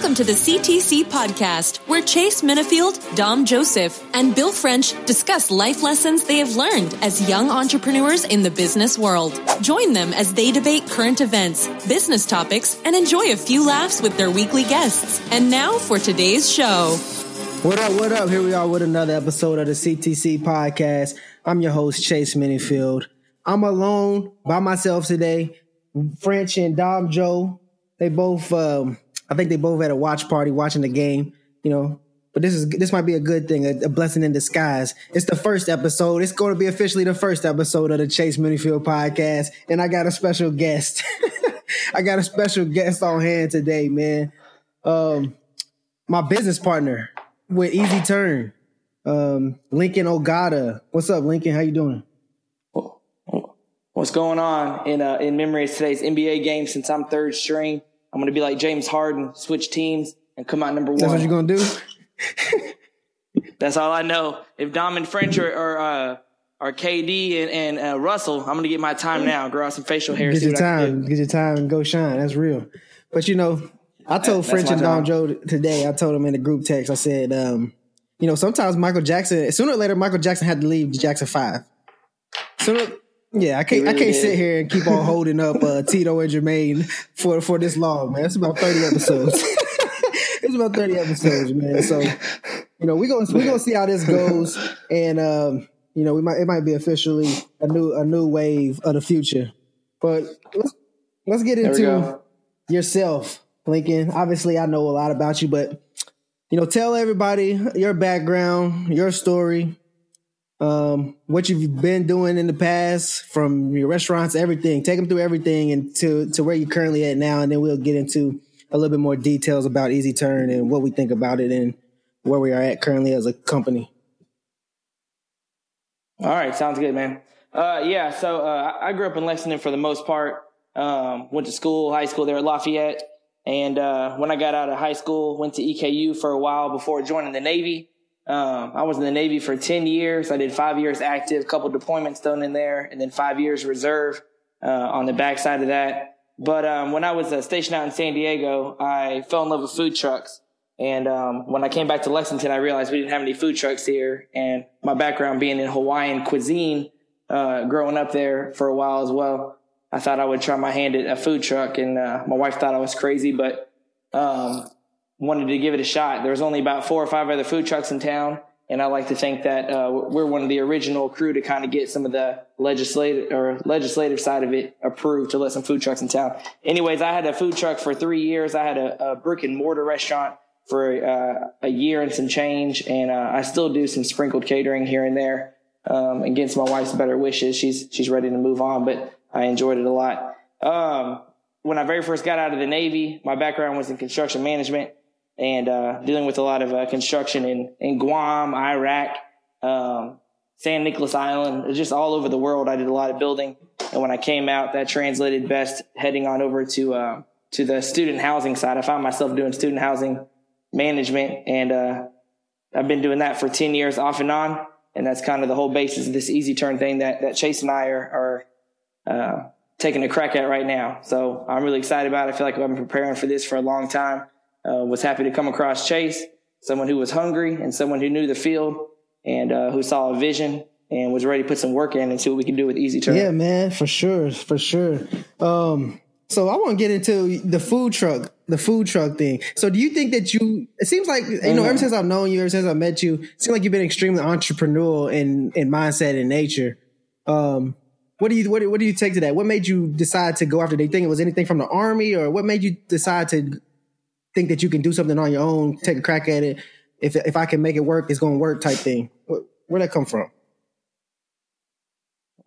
Welcome to the CTC podcast, where Chase Minifield, Dom Joseph, and Bill French discuss life lessons they have learned as young entrepreneurs in the business world. Join them as they debate current events, business topics, and enjoy a few laughs with their weekly guests. And now for today's show. What up, what up? Here we are with another episode of the CTC podcast. I'm your host, Chase Minifield. I'm alone by myself today. French and Dom Joe, they both um, I think they both had a watch party watching the game, you know. But this is this might be a good thing, a, a blessing in disguise. It's the first episode. It's going to be officially the first episode of the Chase Minifield podcast, and I got a special guest. I got a special guest on hand today, man. Um, my business partner with Easy Turn, um, Lincoln Ogata. What's up, Lincoln? How you doing? What's going on in uh, in memory of today's NBA game? Since I'm third string, I'm going to be like James Harden, switch teams and come out number one. That's what you're going to do? That's all I know. If Dom and French are, are, uh, are KD and, and uh, Russell, I'm going to get my time now, grow out some facial hair. Get your time. Get your time and go shine. That's real. But you know, I told French and Dom Joe today, I told him in the group text, I said, um, you know, sometimes Michael Jackson, sooner or later, Michael Jackson had to leave Jackson 5. Sooner, yeah, I can't. Really I can't sit here and keep on holding up uh, Tito and Jermaine for for this long, man. It's about thirty episodes. it's about thirty episodes, man. So, you know, we gonna we gonna see how this goes, and um, you know, we might it might be officially a new a new wave of the future. But let's let's get into yourself, Lincoln. Obviously, I know a lot about you, but you know, tell everybody your background, your story, um, what you've been doing in the past from your restaurants, everything. Take them through everything and to, to where you're currently at now. And then we'll get into a little bit more details about Easy Turn and what we think about it and where we are at currently as a company. All right. Sounds good, man. Uh, yeah. So, uh, I grew up in Lexington for the most part. Um, went to school, high school there at Lafayette. And, uh, when I got out of high school, went to EKU for a while before joining the Navy. Um, I was in the Navy for 10 years. I did five years active, couple deployments thrown in there, and then five years reserve uh, on the backside of that. But um, when I was uh, stationed out in San Diego, I fell in love with food trucks. And um, when I came back to Lexington, I realized we didn't have any food trucks here. And my background being in Hawaiian cuisine, uh, growing up there for a while as well, I thought I would try my hand at a food truck. And uh, my wife thought I was crazy, but um, wanted to give it a shot. There was only about four or five other food trucks in town. And I like to think that uh, we're one of the original crew to kind of get some of the legislative or legislative side of it approved to let some food trucks in town. Anyways, I had a food truck for three years. I had a, a brick and mortar restaurant for uh, a year and some change, and uh, I still do some sprinkled catering here and there um, against my wife's better wishes. She's she's ready to move on, but I enjoyed it a lot. Um, when I very first got out of the Navy, my background was in construction management and uh, dealing with a lot of uh, construction in, in Guam, Iraq, um, San Nicolas Island, just all over the world. I did a lot of building, and when I came out, that translated best heading on over to uh, to the student housing side. I found myself doing student housing management, and uh, I've been doing that for ten years off and on. And that's kind of the whole basis of this easy turn thing that that Chase and I are, are uh, taking a crack at right now. So I'm really excited about it. I feel like I've been preparing for this for a long time uh, was happy to come across Chase, someone who was hungry and someone who knew the field and uh, who saw a vision and was ready to put some work in and see what we can do with Easy Turn. Yeah, man, for sure, for sure. Um, so I want to get into the food truck, the food truck thing. So do you think that you? It seems like you know, ever mm-hmm. since I've known you, ever since I met you, it seems like you've been extremely entrepreneurial in in mindset and nature. Um, what do you what, what do you take to that? What made you decide to go after? Do you think it was anything from the army, or what made you decide to think that you can do something on your own, take a crack at it. If if I can make it work, it's going to work type thing. Where, where'd that come from?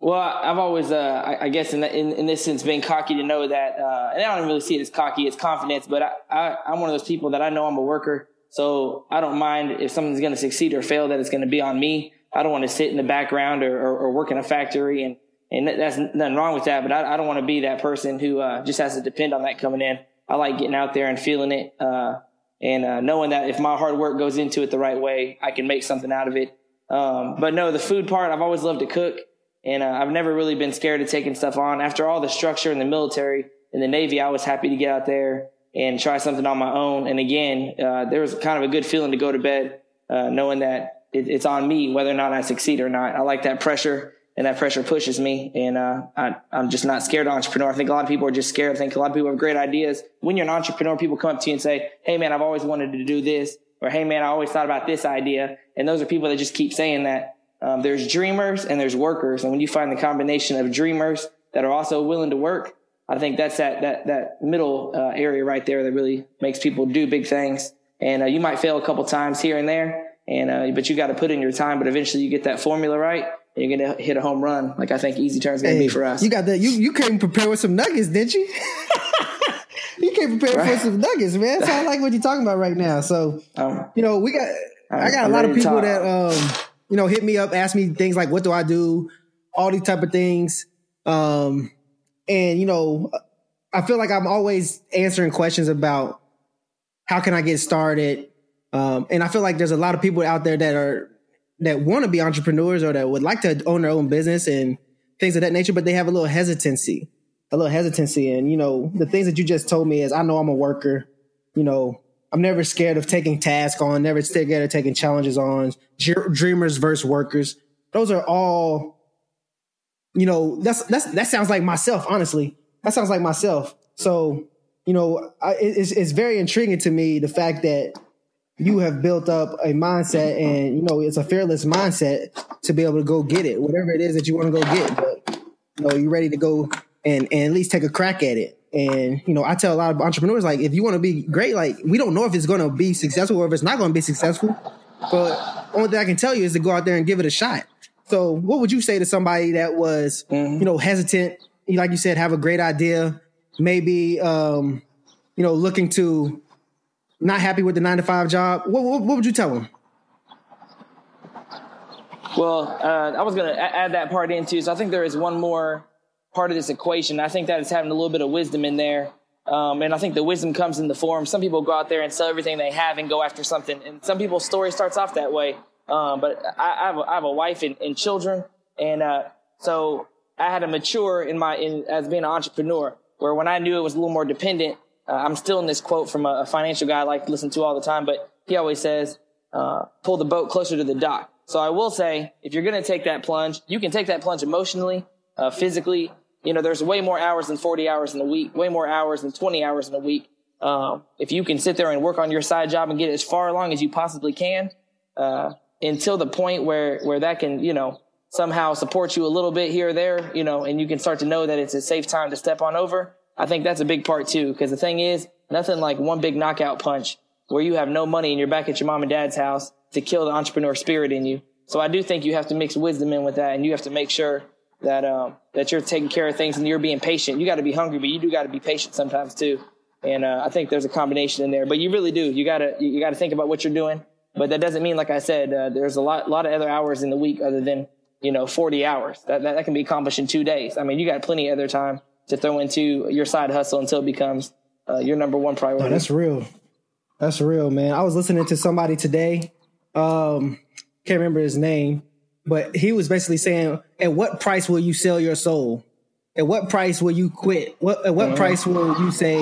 Well, I've always, uh, I, I, guess, in, in, in this sense, been cocky to know that, uh, and I don't really see it as cocky, it's confidence. But I, I, I'm one of those people that I know I'm a worker, so I don't mind if something's going to succeed or fail, that it's going to be on me. I don't want to sit in the background or, or, or work in a factory, and and that's nothing wrong with that. But I, I don't want to be that person who uh, just has to depend on that coming in. I like getting out there and feeling it, uh, and uh, knowing that if my hard work goes into it the right way, I can make something out of it. Um, but no, the food part, I've always loved to cook, and uh, I've never really been scared of taking stuff on. After all the structure in the military, in the Navy, I was happy to get out there and try something on my own. And again, uh, there was kind of a good feeling to go to bed uh, knowing that it, it's on me whether or not I succeed or not. I like that pressure, and that pressure pushes me. And uh, I, am just not scared of entrepreneur. I think a lot of people are just scared. I think a lot of people have great ideas. When you're an entrepreneur, people come up to you and say, "Hey, man, I've always wanted to do this," or "Hey, man, I always thought about this idea." And those are people that just keep saying that. Um, there's dreamers and there's workers, and when you find the combination of dreamers that are also willing to work, I think that's that that that middle uh, area right there that really makes people do big things. And uh, you might fail a couple times here and there, and uh, but you got to put in your time. But eventually, you get that formula right, and you're gonna hit a home run. Like I think Easy Turn's gonna hey, be for us. You got that? You you came prepared with some nuggets, didn't you? you came prepared right. for some nuggets, man. So I like what you're talking about right now. So um, you know, we got I got I'm a lot of people that um you know hit me up, ask me things like, "What do I do?" All these type of things. Um, and you know, I feel like I'm always answering questions about how can I get started. Um, and I feel like there's a lot of people out there that are that want to be entrepreneurs or that would like to own their own business and things of that nature, but they have a little hesitancy, a little hesitancy. And you know, the things that you just told me is I know I'm a worker. You know, I'm never scared of taking tasks on, never scared of taking challenges on. Dreamers versus workers. Those are all you know, that's that's that sounds like myself. Honestly, that sounds like myself. So, you know, I, it's it's very intriguing to me the fact that you have built up a mindset, and you know, it's a fearless mindset to be able to go get it, whatever it is that you want to go get. But you know, you're ready to go and and at least take a crack at it. And you know, I tell a lot of entrepreneurs like, if you want to be great, like we don't know if it's going to be successful or if it's not going to be successful. But only thing I can tell you is to go out there and give it a shot. So, what would you say to somebody that was, mm-hmm. you know, hesitant? Like you said, have a great idea, maybe, um, you know, looking to not happy with the nine to five job. What, what, what would you tell them? Well, uh, I was going to add that part into. So I think there is one more part of this equation. I think that is having a little bit of wisdom in there. Um, and I think the wisdom comes in the form. Some people go out there and sell everything they have and go after something. And some people's story starts off that way. Um, but I, I, have a, I, have a wife and, and children, and uh, so I had to mature in my in, as being an entrepreneur. Where when I knew it was a little more dependent, uh, I'm still in this quote from a, a, financial guy I like to listen to all the time, but he always says, uh, "Pull the boat closer to the dock." So I will say, if you're going to take that plunge, you can take that plunge emotionally, uh, physically. You know, there's way more hours than 40 hours in a week, way more hours than 20 hours in a week. Um, if you can sit there and work on your side job and get as far along as you possibly can, uh, until the point where where that can you know somehow support you a little bit here or there, you know, and you can start to know that it's a safe time to step on over. I think that's a big part too, because the thing is, nothing like one big knockout punch where you have no money and you're back at your mom and dad's house to kill the entrepreneur spirit in you. So I do think you have to mix wisdom in with that, and you have to make sure that um, that you're taking care of things and you're being patient. You got to be hungry, but you do got to be patient sometimes too. And uh, I think there's a combination in there, but you really do. You gotta you got to think about what you're doing but that doesn't mean, like I said, uh, there's a lot, lot of other hours in the week other than, you know, 40 hours. That, that, that can be accomplished in two days. I mean, you got plenty of other time to throw into your side hustle until it becomes uh, your number one priority. Oh, that's real. That's real, man. I was listening to somebody today. Um, can't remember his name, but he was basically saying, "At what price will you sell your soul? At what price will you quit? What at what uh-huh. price will you say,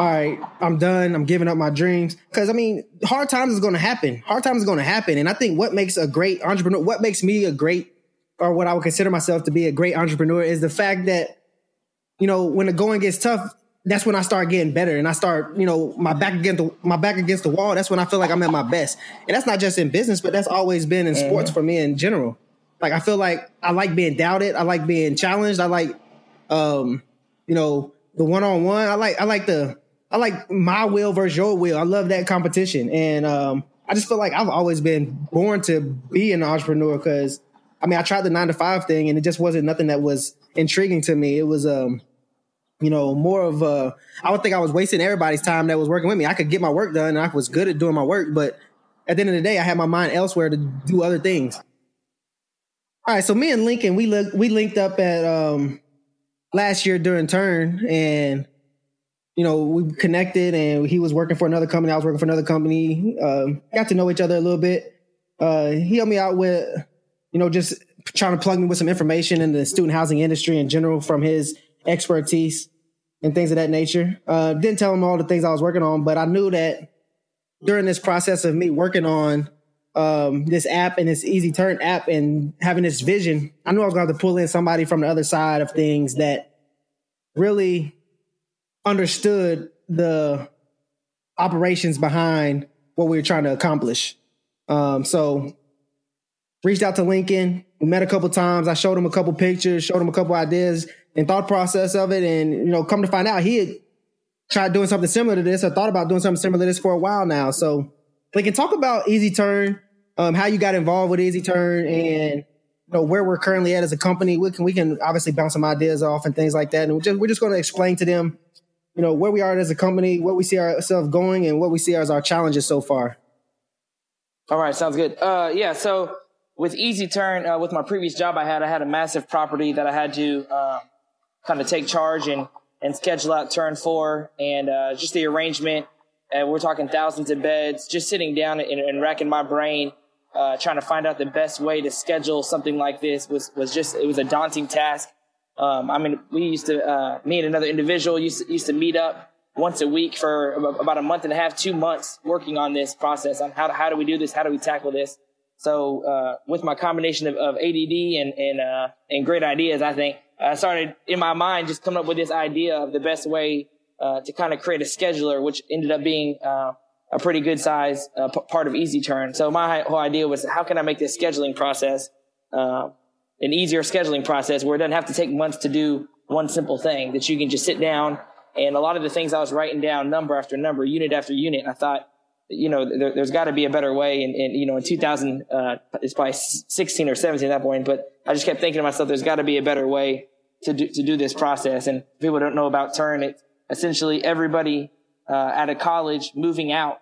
all right, I'm done. I'm giving up my dreams. Cause I mean, hard times is going to happen. Hard times is going to happen. And I think what makes a great entrepreneur, what makes me a great, or what I would consider myself to be a great entrepreneur is the fact that, you know, when the going gets tough, that's when I start getting better and I start, you know, my back against the, my back against the wall. That's when I feel like I'm at my best. And that's not just in business, but that's always been in sports mm-hmm. for me in general. Like I feel like I like being doubted. I like being challenged. I like, um, you know, the one on one. I like I like the I like my will versus your will. I love that competition, and um, I just feel like I've always been born to be an entrepreneur because I mean I tried the nine to five thing, and it just wasn't nothing that was intriguing to me. It was um, you know, more of a. I would think I was wasting everybody's time that was working with me. I could get my work done, and I was good at doing my work, but at the end of the day, I had my mind elsewhere to do other things. All right, so me and Lincoln, we look, we linked up at um last year during turn, and you know, we connected and he was working for another company. I was working for another company. Um, got to know each other a little bit. Uh, he helped me out with, you know, just trying to plug me with some information in the student housing industry in general from his expertise. and things of that nature. Uh, didn't tell him all the things I was working on, but I knew that during this process of me working on um, this app and this Easy Turn app and having this vision, I knew I was going to pull in somebody from the other side of things that really understood the operations behind what we were trying to accomplish. Um, so reached out to Lincoln. We met a couple times. I showed him a couple pictures, showed him a couple ideas and thought process of it. And, you know, come to find out he had tried doing something similar to this or thought about doing something similar to this for a while now. So we can talk about Easy Turn, um, how you got involved with Easy Turn and, you know, where we're currently at as a company. We can, we can obviously bounce some ideas off and things like that. And we're just, we're just going to explain to them, you know, where we are as a company, what we see ourselves going and what we see as our challenges so far. All right. Sounds good. Uh, yeah. So with Easy Turn, uh, with my previous job I had, I had a massive property that I had to, uh, kind of take charge and, and schedule out turn four and uh, just the arrangement. And we're talking thousands of beds, just sitting down and, and racking my brain, uh, trying to find out the best way to schedule something like this was, was just, it was a daunting task. Um, I mean, we used to, uh, me and another individual used to, used to meet up once a week for about a month and a half, two months working on this process on how, how do we do this? How do we tackle this? So, uh, with my combination of, of ADD and, and, uh, and great ideas, I think I started in my mind just coming up with this idea of the best way uh, to kind of create a scheduler, which ended up being uh, a pretty good size uh, p- part of Easy Turn. So my whole idea was how can I make this scheduling process uh, an easier scheduling process where it doesn't have to take months to do one simple thing that you can just sit down and a lot of the things I was writing down number after number, unit after unit. I thought, you know, there, has got to be a better way. And, and, you know, in 2000, uh, it's probably 16 or 17 at that point, but I just kept thinking to myself, there's got to be a better way to do, to do this process. And people don't know about Turn. It's essentially everybody uh, at a college moving out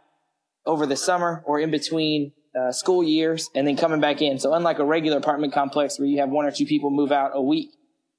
over the summer or in between uh, school years and then coming back in. So unlike a regular apartment complex where you have one or two people move out a week,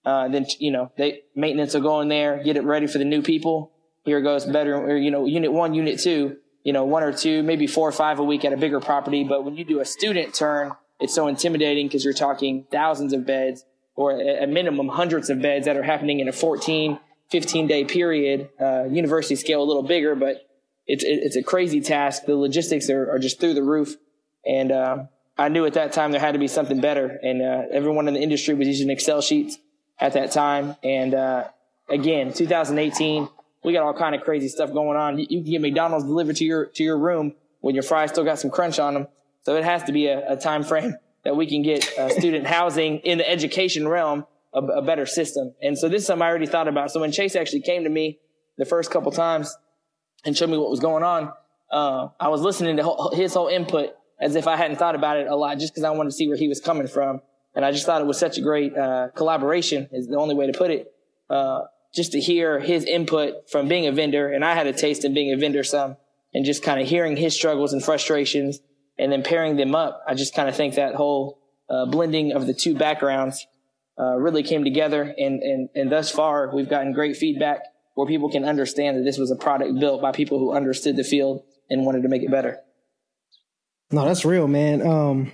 uh, then you know they maintenance will go in there, get it ready for the new people. Here goes bedroom or you know unit one, unit two. You know one or two, maybe four or five a week at a bigger property. But when you do a student turn, it's so intimidating because you're talking thousands of beds or a minimum hundreds of beds that are happening in a 14, 15 day period. Uh, university scale a little bigger, but it's it's a crazy task. The logistics are, are just through the roof, and uh, I knew at that time there had to be something better. And uh, everyone in the industry was using Excel sheets at that time. And uh, again, 2018, we got all kind of crazy stuff going on. You, you, can get McDonald's delivered to your to your room when your fries still got some crunch on them. So it has to be a, a time frame that we can get uh, student housing in the education realm a, a, better system. And so this is something I already thought about. So when Chase actually came to me the first couple times and showed me what was going on, uh, I was listening to his whole input as if I hadn't thought about it a lot just because I wanted to see where he was coming from. And I just thought it was such a great uh, collaboration is the only way to put it. Uh, just to hear his input from being a vendor, and I had a taste in being a vendor some, and just kind of hearing his struggles and frustrations and then pairing them up, I just kind of think that whole uh, blending of the two backgrounds uh, really came together. And, and, and thus far, we've gotten great feedback where people can understand that this was a product built by people who understood the field and wanted to make it better. No, that's real, man. Um,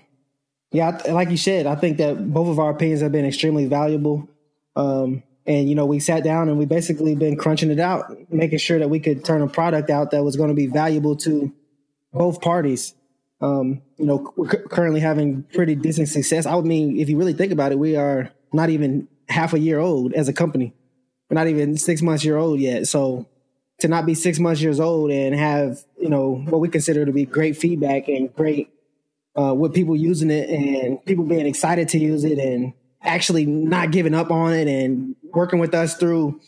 yeah, like you said, I think that both of our opinions have been extremely valuable. Um, and you know, we sat down and we basically been crunching it out, making sure that we could turn a product out that was going to be valuable to both parties um, you know, we're currently having pretty decent success. I would mean, if you really think about it, we are not even half a year old as a company. We're not even six months year old yet. So to not be six months years old and have, you know, what we consider to be great feedback and great, uh, with people using it and people being excited to use it and actually not giving up on it and working with us through,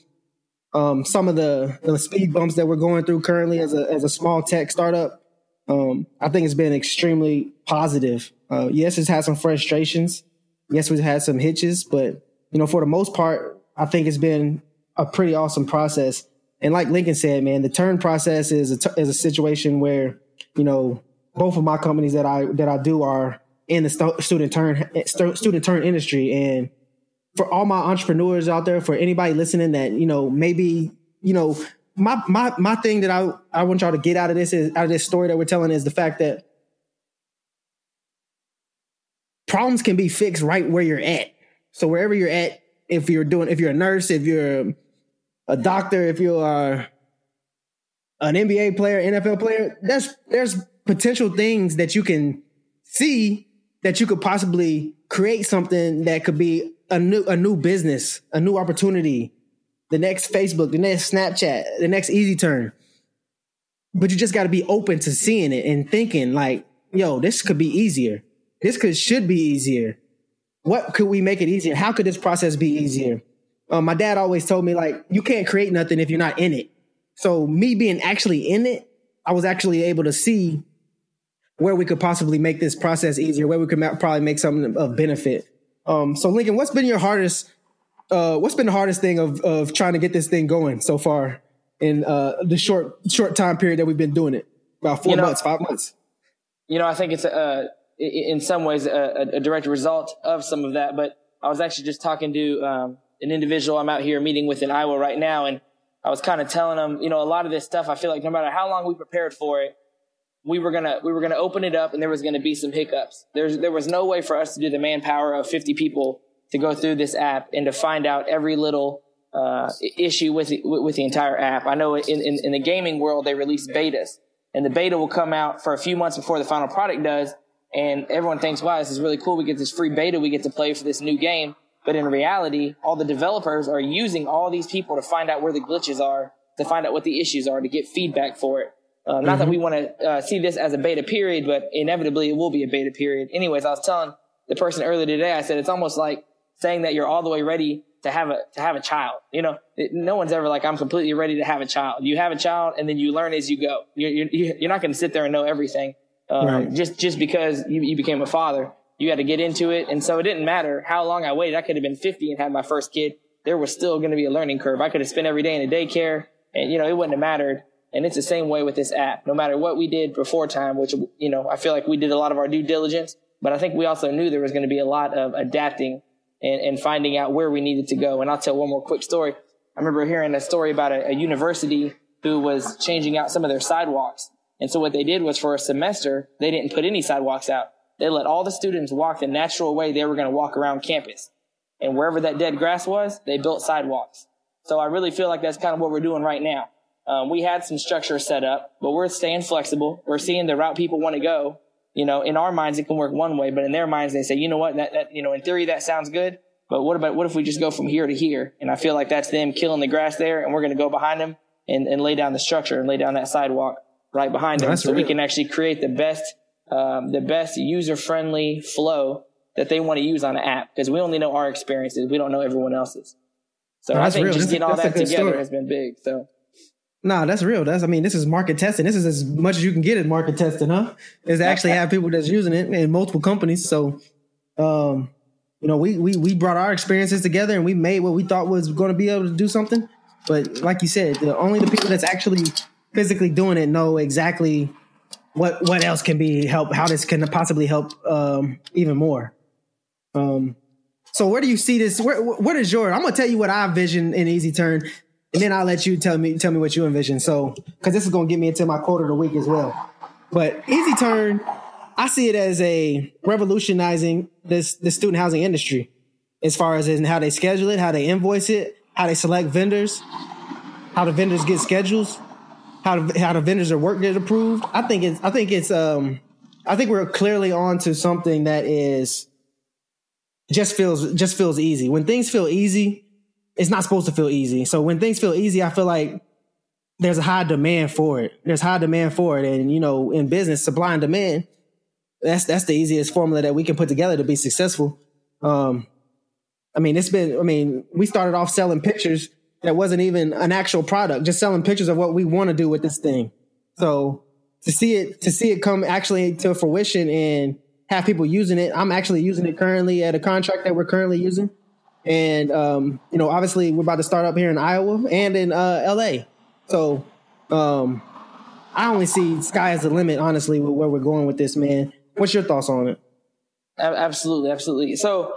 um, some of the, the speed bumps that we're going through currently as a, as a small tech startup um, I think it's been extremely positive. Uh, yes, it's had some frustrations. Yes, we've had some hitches, but you know, for the most part, I think it's been a pretty awesome process. And like Lincoln said, man, the turn process is a t- is a situation where you know both of my companies that I that I do are in the st- student turn st- student turn industry, and for all my entrepreneurs out there, for anybody listening that you know maybe you know my my my thing that I I want y'all to get out of this is out of this story that we're telling is the fact that problems can be fixed right where you're at. So wherever you're at, if you're doing, if you're a nurse, if you're a doctor, if you are an NBA player, NFL player, there's there's potential things that you can see that you could possibly create something that could be a new a new business, a new opportunity, the next Facebook, the next Snapchat, the next Easy Turn. But you just got to be open to seeing it and thinking like, yo, this could be easier. This could should be easier. What could we make it easier? How could this process be easier? Um, my dad always told me like, you can't create nothing if you're not in it. So me being actually in it, I was actually able to see where we could possibly make this process easier, where we could probably make something of benefit. Um, so Lincoln, what's been your hardest, uh, what's been the hardest thing of, of trying to get this thing going so far in, uh, the short, short time period that we've been doing it? About four you know, months, five months. You know, I think it's, uh, in some ways a, a, direct result of some of that, but I was actually just talking to, um, an individual I'm out here meeting with in Iowa right now. And I was kind of telling him, you know, a lot of this stuff, I feel like no matter how long we prepared for it, we were gonna we were gonna open it up and there was gonna be some hiccups. There's there was no way for us to do the manpower of 50 people to go through this app and to find out every little uh, issue with the, with the entire app. I know in, in, in the gaming world they release betas, and the beta will come out for a few months before the final product does, and everyone thinks, "Wow, this is really cool. We get this free beta. We get to play for this new game." But in reality, all the developers are using all these people to find out where the glitches are, to find out what the issues are, to get feedback for it. Uh, not mm-hmm. that we want to uh, see this as a beta period, but inevitably it will be a beta period. Anyways, I was telling the person earlier today, I said it's almost like saying that you're all the way ready to have a to have a child. You know, it, no one's ever like I'm completely ready to have a child. You have a child, and then you learn as you go. You're you're, you're not going to sit there and know everything um, right. just just because you, you became a father you had to get into it. And so it didn't matter how long I waited. I could have been 50 and had my first kid. There was still going to be a learning curve. I could have spent every day in a daycare and, you know, it wouldn't have mattered. And it's the same way with this app. No matter what we did before time, which, you know, I feel like we did a lot of our due diligence, but I think we also knew there was going to be a lot of adapting and, and finding out where we needed to go. And I'll tell one more quick story. I remember hearing a story about a, a university who was changing out some of their sidewalks. And so what they did was for a semester, they didn't put any sidewalks out. They let all the students walk the natural way they were going to walk around campus. And wherever that dead grass was, they built sidewalks. So I really feel like that's kind of what we're doing right now. Um, we had some structure set up, but we're staying flexible. We're seeing the route people want to go. You know, in our minds, it can work one way, but in their minds, they say, you know what, that, that, you know, in theory, that sounds good. But what about, what if we just go from here to here? And I feel like that's them killing the grass there and we're going to go behind them and, and lay down the structure and lay down that sidewalk right behind them. so real. we can actually create the best um, the best user friendly flow that they want to use on an app because we only know our experiences. We don't know everyone else's. So no, I think real. just getting all that together story. has been big. So. Nah, that's real. That's I mean, this is market testing. This is as much as you can get in market testing, huh? Is actually have people that's using it in multiple companies. So, um, you know, we we we brought our experiences together and we made what we thought was going to be able to do something. But like you said, the, only the people that's actually physically doing it know exactly what what else can be help? How this can possibly help um, even more? Um, so where do you see this? Where what is your? I'm gonna tell you what I vision in Easy Turn, and then I'll let you tell me tell me what you envision. So because this is gonna get me into my quote of the week as well. But Easy Turn, I see it as a revolutionizing this the student housing industry as far as in how they schedule it, how they invoice it, how they select vendors, how the vendors get schedules how the, how the vendors are work get approved. I think it's I think it's um I think we're clearly on to something that is just feels just feels easy. When things feel easy, it's not supposed to feel easy. So when things feel easy, I feel like there's a high demand for it. There's high demand for it, and you know, in business, supply and demand. That's that's the easiest formula that we can put together to be successful. Um, I mean, it's been. I mean, we started off selling pictures that wasn't even an actual product, just selling pictures of what we want to do with this thing. So to see it, to see it come actually to fruition and have people using it, I'm actually using it currently at a contract that we're currently using. And, um, you know, obviously we're about to start up here in Iowa and in, uh, LA. So, um, I only see sky as the limit, honestly, with where we're going with this, man. What's your thoughts on it? Absolutely. Absolutely. So,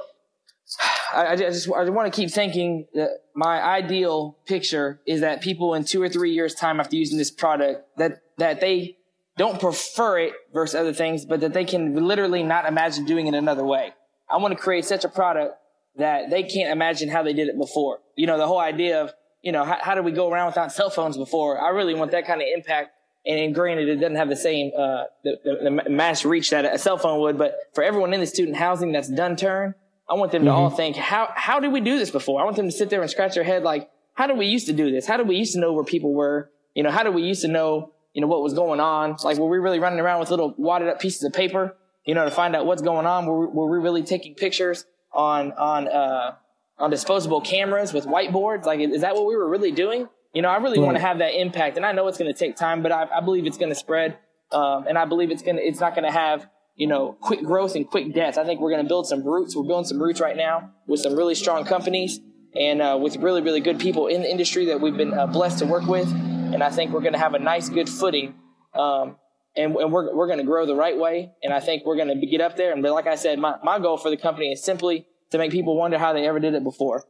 I, I just I want to keep thinking that my ideal picture is that people in two or three years time after using this product that that they don't prefer it versus other things, but that they can literally not imagine doing it another way. I want to create such a product that they can't imagine how they did it before. You know, the whole idea of you know, how, how did we go around without cell phones before? I really want that kind of impact. And granted, it doesn't have the same uh, the, the, the, mass reach that a cell phone would. But for everyone in the student housing that's done turn, I want them to mm-hmm. all think, how how did we do this before? I want them to sit there and scratch their head like, how did we used to do this? How did we used to know where people were? You know, how did we used to know, you know, what was going on? Like, were we really running around with little wadded up pieces of paper, you know, to find out what's going on? Were, were we really taking pictures on on uh, on disposable cameras with whiteboards? Like, is that what we were really doing? You know, I really right. want to have that impact, and I know it's going to take time, but I, I believe it's going to spread, um, and I believe it's going to it's not going to have you know quick growth and quick death. I think we're going to build some roots. We're building some roots right now with some really strong companies and uh, with really really good people in the industry that we've been uh, blessed to work with, and I think we're going to have a nice good footing. Um, and, and, we're, we're going to grow the right way. And I think we're going to get up there. And like I said, my, my goal for the company is simply to make people wonder how they ever did it before.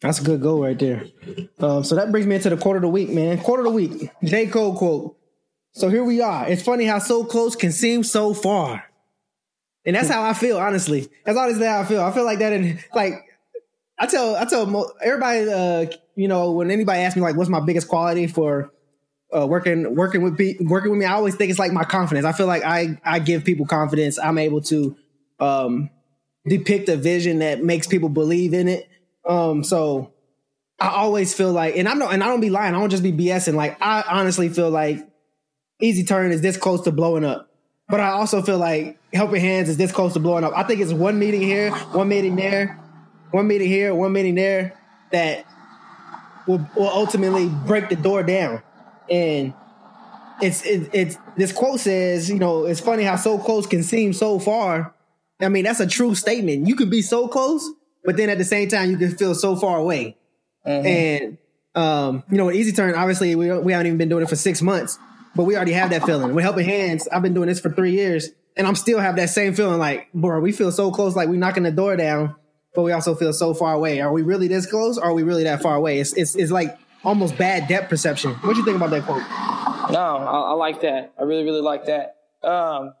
That's a good goal right there. Um, so that brings me into the quote of the week, man. Quote of the week, J. Cole quote. So here we are. It's funny how so close can seem so far. And that's how I feel, honestly. That's honestly how I feel. I feel like that in, like, I tell, I tell everybody, uh, you know, when anybody asks me, like, what's my biggest quality for, uh, working, working with, be, working with me, I always think it's like my confidence. I feel like I, I give people confidence. I'm able to, um, depict a vision that makes people believe in it. Um, so I always feel like, and I'm not, and I don't be lying. I don't just be BSing. Like I honestly feel like Easy Turn is this close to blowing up, but I also feel like Helping Hands is this close to blowing up. I think it's one meeting here, one meeting there, one meeting here, one meeting there that will, will ultimately break the door down. And it's, it, it's, this quote says, you know, it's funny how so close can seem so far I mean, that's a true statement. You can be so close, but then at the same time, you can feel so far away. Mm-hmm. And um, you know, with Easy Turn, obviously we we haven't even been doing it for six months, but we already have that feeling. With Helping Hands, I've been doing this for three years, and I'm still have that same feeling. Like, bro, we feel so close, like we're knocking the door down, but we also feel so far away. Are we really this close? Or are we really that far away? It's it's, it's like almost bad depth perception. What do you think about that quote? No, I, I like that. I really really like that. Um,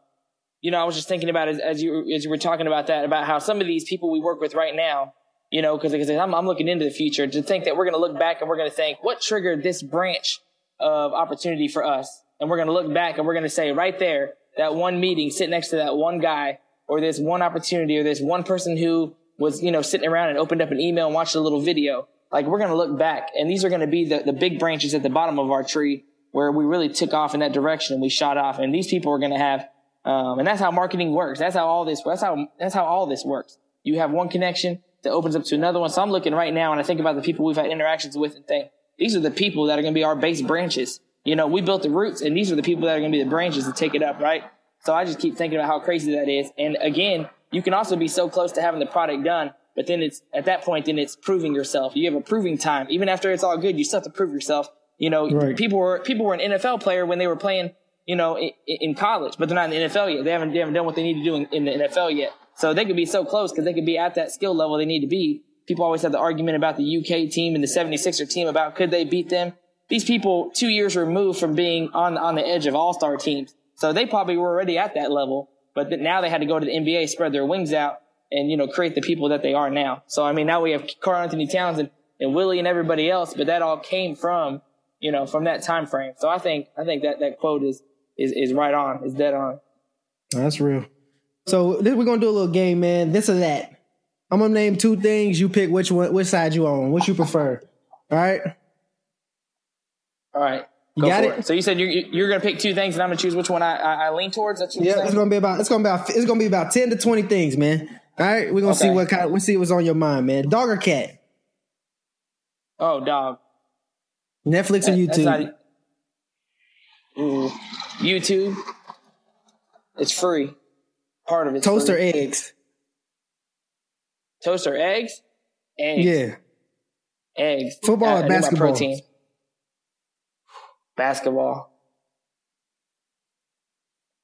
you know, I was just thinking about as, as you as you were talking about that about how some of these people we work with right now, you know, because I'm, I'm looking into the future to think that we're going to look back and we're going to think what triggered this branch of opportunity for us, and we're going to look back and we're going to say right there that one meeting, sit next to that one guy, or this one opportunity, or this one person who was you know sitting around and opened up an email and watched a little video. Like we're going to look back, and these are going to be the the big branches at the bottom of our tree where we really took off in that direction and we shot off, and these people are going to have um, and that's how marketing works. That's how all this, that's how, that's how all this works. You have one connection that opens up to another one. So I'm looking right now and I think about the people we've had interactions with and think, these are the people that are going to be our base branches. You know, we built the roots and these are the people that are going to be the branches to take it up, right? So I just keep thinking about how crazy that is. And again, you can also be so close to having the product done, but then it's at that point, then it's proving yourself. You have a proving time. Even after it's all good, you still have to prove yourself. You know, right. people were, people were an NFL player when they were playing you know, in, in, college, but they're not in the NFL yet. They haven't, they haven't done what they need to do in, in the NFL yet. So they could be so close because they could be at that skill level they need to be. People always have the argument about the UK team and the 76er team about could they beat them. These people two years removed from being on, on the edge of all-star teams. So they probably were already at that level, but now they had to go to the NBA, spread their wings out and, you know, create the people that they are now. So, I mean, now we have Karl-Anthony Towns and, and Willie and everybody else, but that all came from, you know, from that time frame. So I think, I think that, that quote is, is is right on. Is dead on. That's real. So this, we're gonna do a little game, man. This or that. I'm gonna name two things. You pick which one, which side you on, which you prefer. All right. All right. You got it? it? So you said you're you're gonna pick two things, and I'm gonna choose which one I, I, I lean towards. That's yeah. It's gonna be about it's gonna be about it's gonna be about ten to twenty things, man. All right. We're gonna okay. see what kind. We'll see what's on your mind, man. Dog or cat? Oh, dog. Netflix that, or YouTube? Mm, YouTube. It's free. Part of it. Toaster free. eggs. Toaster eggs. Eggs. Yeah. Eggs. Football uh, or basketball? Protein. Basketball.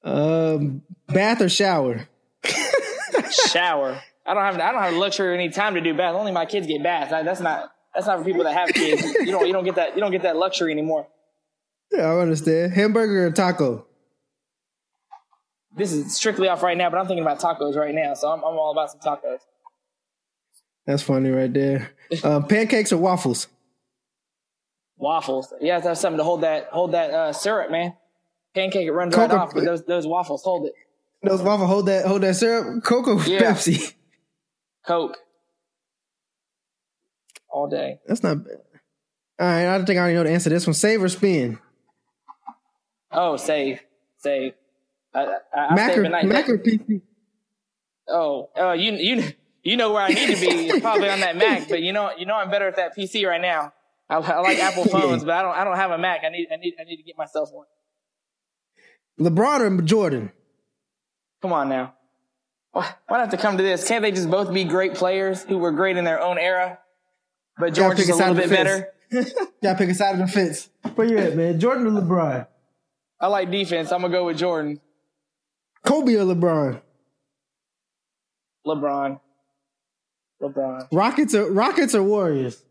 Um, bath or shower? shower. I don't have I don't have the luxury or any time to do bath. Only my kids get baths. that's not that's not for people that have kids. You don't you don't get that you don't get that luxury anymore. Yeah, I understand. Hamburger or taco? This is strictly off right now, but I'm thinking about tacos right now, so I'm, I'm all about some tacos. That's funny right there. Uh, pancakes or waffles? Waffles. You have to have something to hold that hold that uh, syrup, man. Pancake it runs right off, but those those waffles hold it. Those waffle hold that hold that syrup. Cocoa, Yeah. Pepsi. Coke. All day. That's not bad. All right, I don't think I already know the answer to this one. Save or spin? Oh, save. Save. I, I, I'm Mac or. Mac or PC? Oh, uh, you you you know where I need to be. It's probably on that Mac, but you know you know I'm better at that PC right now. I, I like Apple phones, but I don't I don't have a Mac. I need I need I need to get myself one. LeBron or Jordan? Come on now. Why why have to come to this? Can't they just both be great players who were great in their own era? But Gotta George pick is a a side little of bit better. fence. Gotta pick a side of the fence. Where you at, man? Jordan or LeBron? I like defense. I'm gonna go with Jordan. Kobe or LeBron? LeBron. LeBron. Rockets or Rockets or Warriors?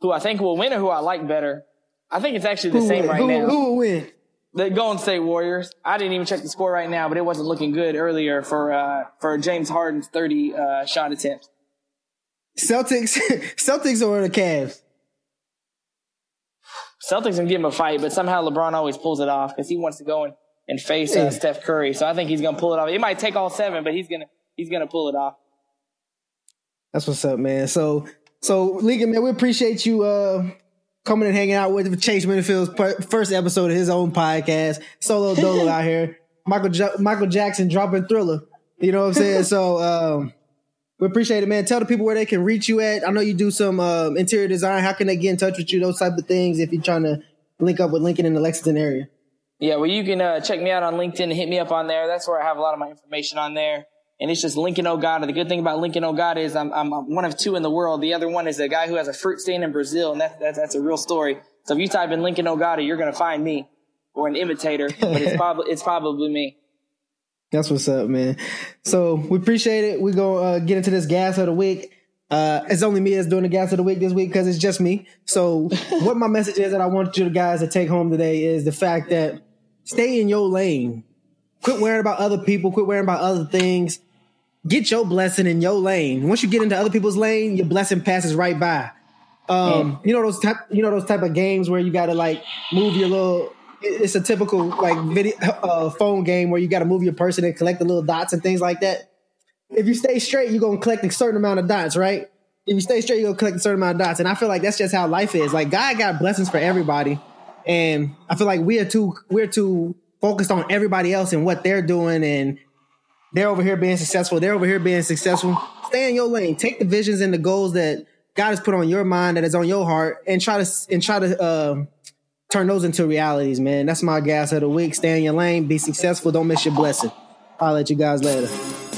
Who I think will win or who I like better. I think it's actually the Who same will- right who, now. Who will win? The Golden State Warriors. I didn't even check the score right now, but it wasn't looking good earlier for uh, for James Harden's 30 uh, shot attempts. Celtics, Celtics or the Cavs? Celtics can give him a fight, but somehow LeBron always pulls it off because he wants to go and, and face Yeah. uh, Steph Curry. So I think he's gonna pull it off. It might take all seven, but he's gonna he's gonna pull it off. That's what's up, man. So, so Lincoln, man, we appreciate you uh coming and hanging out with Chase Minifield's per- first episode of his own podcast, Solo Dolo out here. Michael Michael Jackson dropping Thriller. You know what I'm saying? so, um, we appreciate it, man. Tell the people where they can reach you at. I know you do some um, interior design. How can they get in touch with you? Those type of things. If you're trying to link up with Lincoln in the Lexington area. Yeah, well, you can uh, check me out on LinkedIn and hit me up on there. That's where I have a lot of my information on there. And it's just Lincoln Ogata. The good thing about Lincoln Ogata is I'm, I'm one of two in the world. The other one is a guy who has a fruit stand in Brazil, and that's, that's, that's a real story. So if you type in Lincoln Ogata, you're going to find me or an imitator, but it's probably, it's probably me. That's what's up, man. So we appreciate it. We're gonna uh, get into this gas of the week. Uh, it's only me that's doing the gas of the week this week because it's just me. So what my message is that I want you guys to take home today is the fact that stay in your lane. Quit worrying about other people. Quit worrying about other things. Get your blessing in your lane. Once you get into other people's lane, your blessing passes right by. Um, you know those type, you know those type of games where you got to like move your little. It's a typical like video uh, phone game where you got to move your person and collect the little dots and things like that. If you stay straight, you're gonna collect a certain amount of dots, right? If you stay straight, you're gonna collect a certain amount of dots, and I feel like that's just how life is. Like God got blessings for everybody, and I feel like we are too we're too focused on everybody else and what they're doing and they're over here being successful. They're over here being successful. Stay in your lane. Take the visions and the goals that God has put on your mind, that is on your heart, and try to and try to um, turn those into realities, man. That's my gas of the week. Stay in your lane. Be successful. Don't miss your blessing. I'll let you guys later.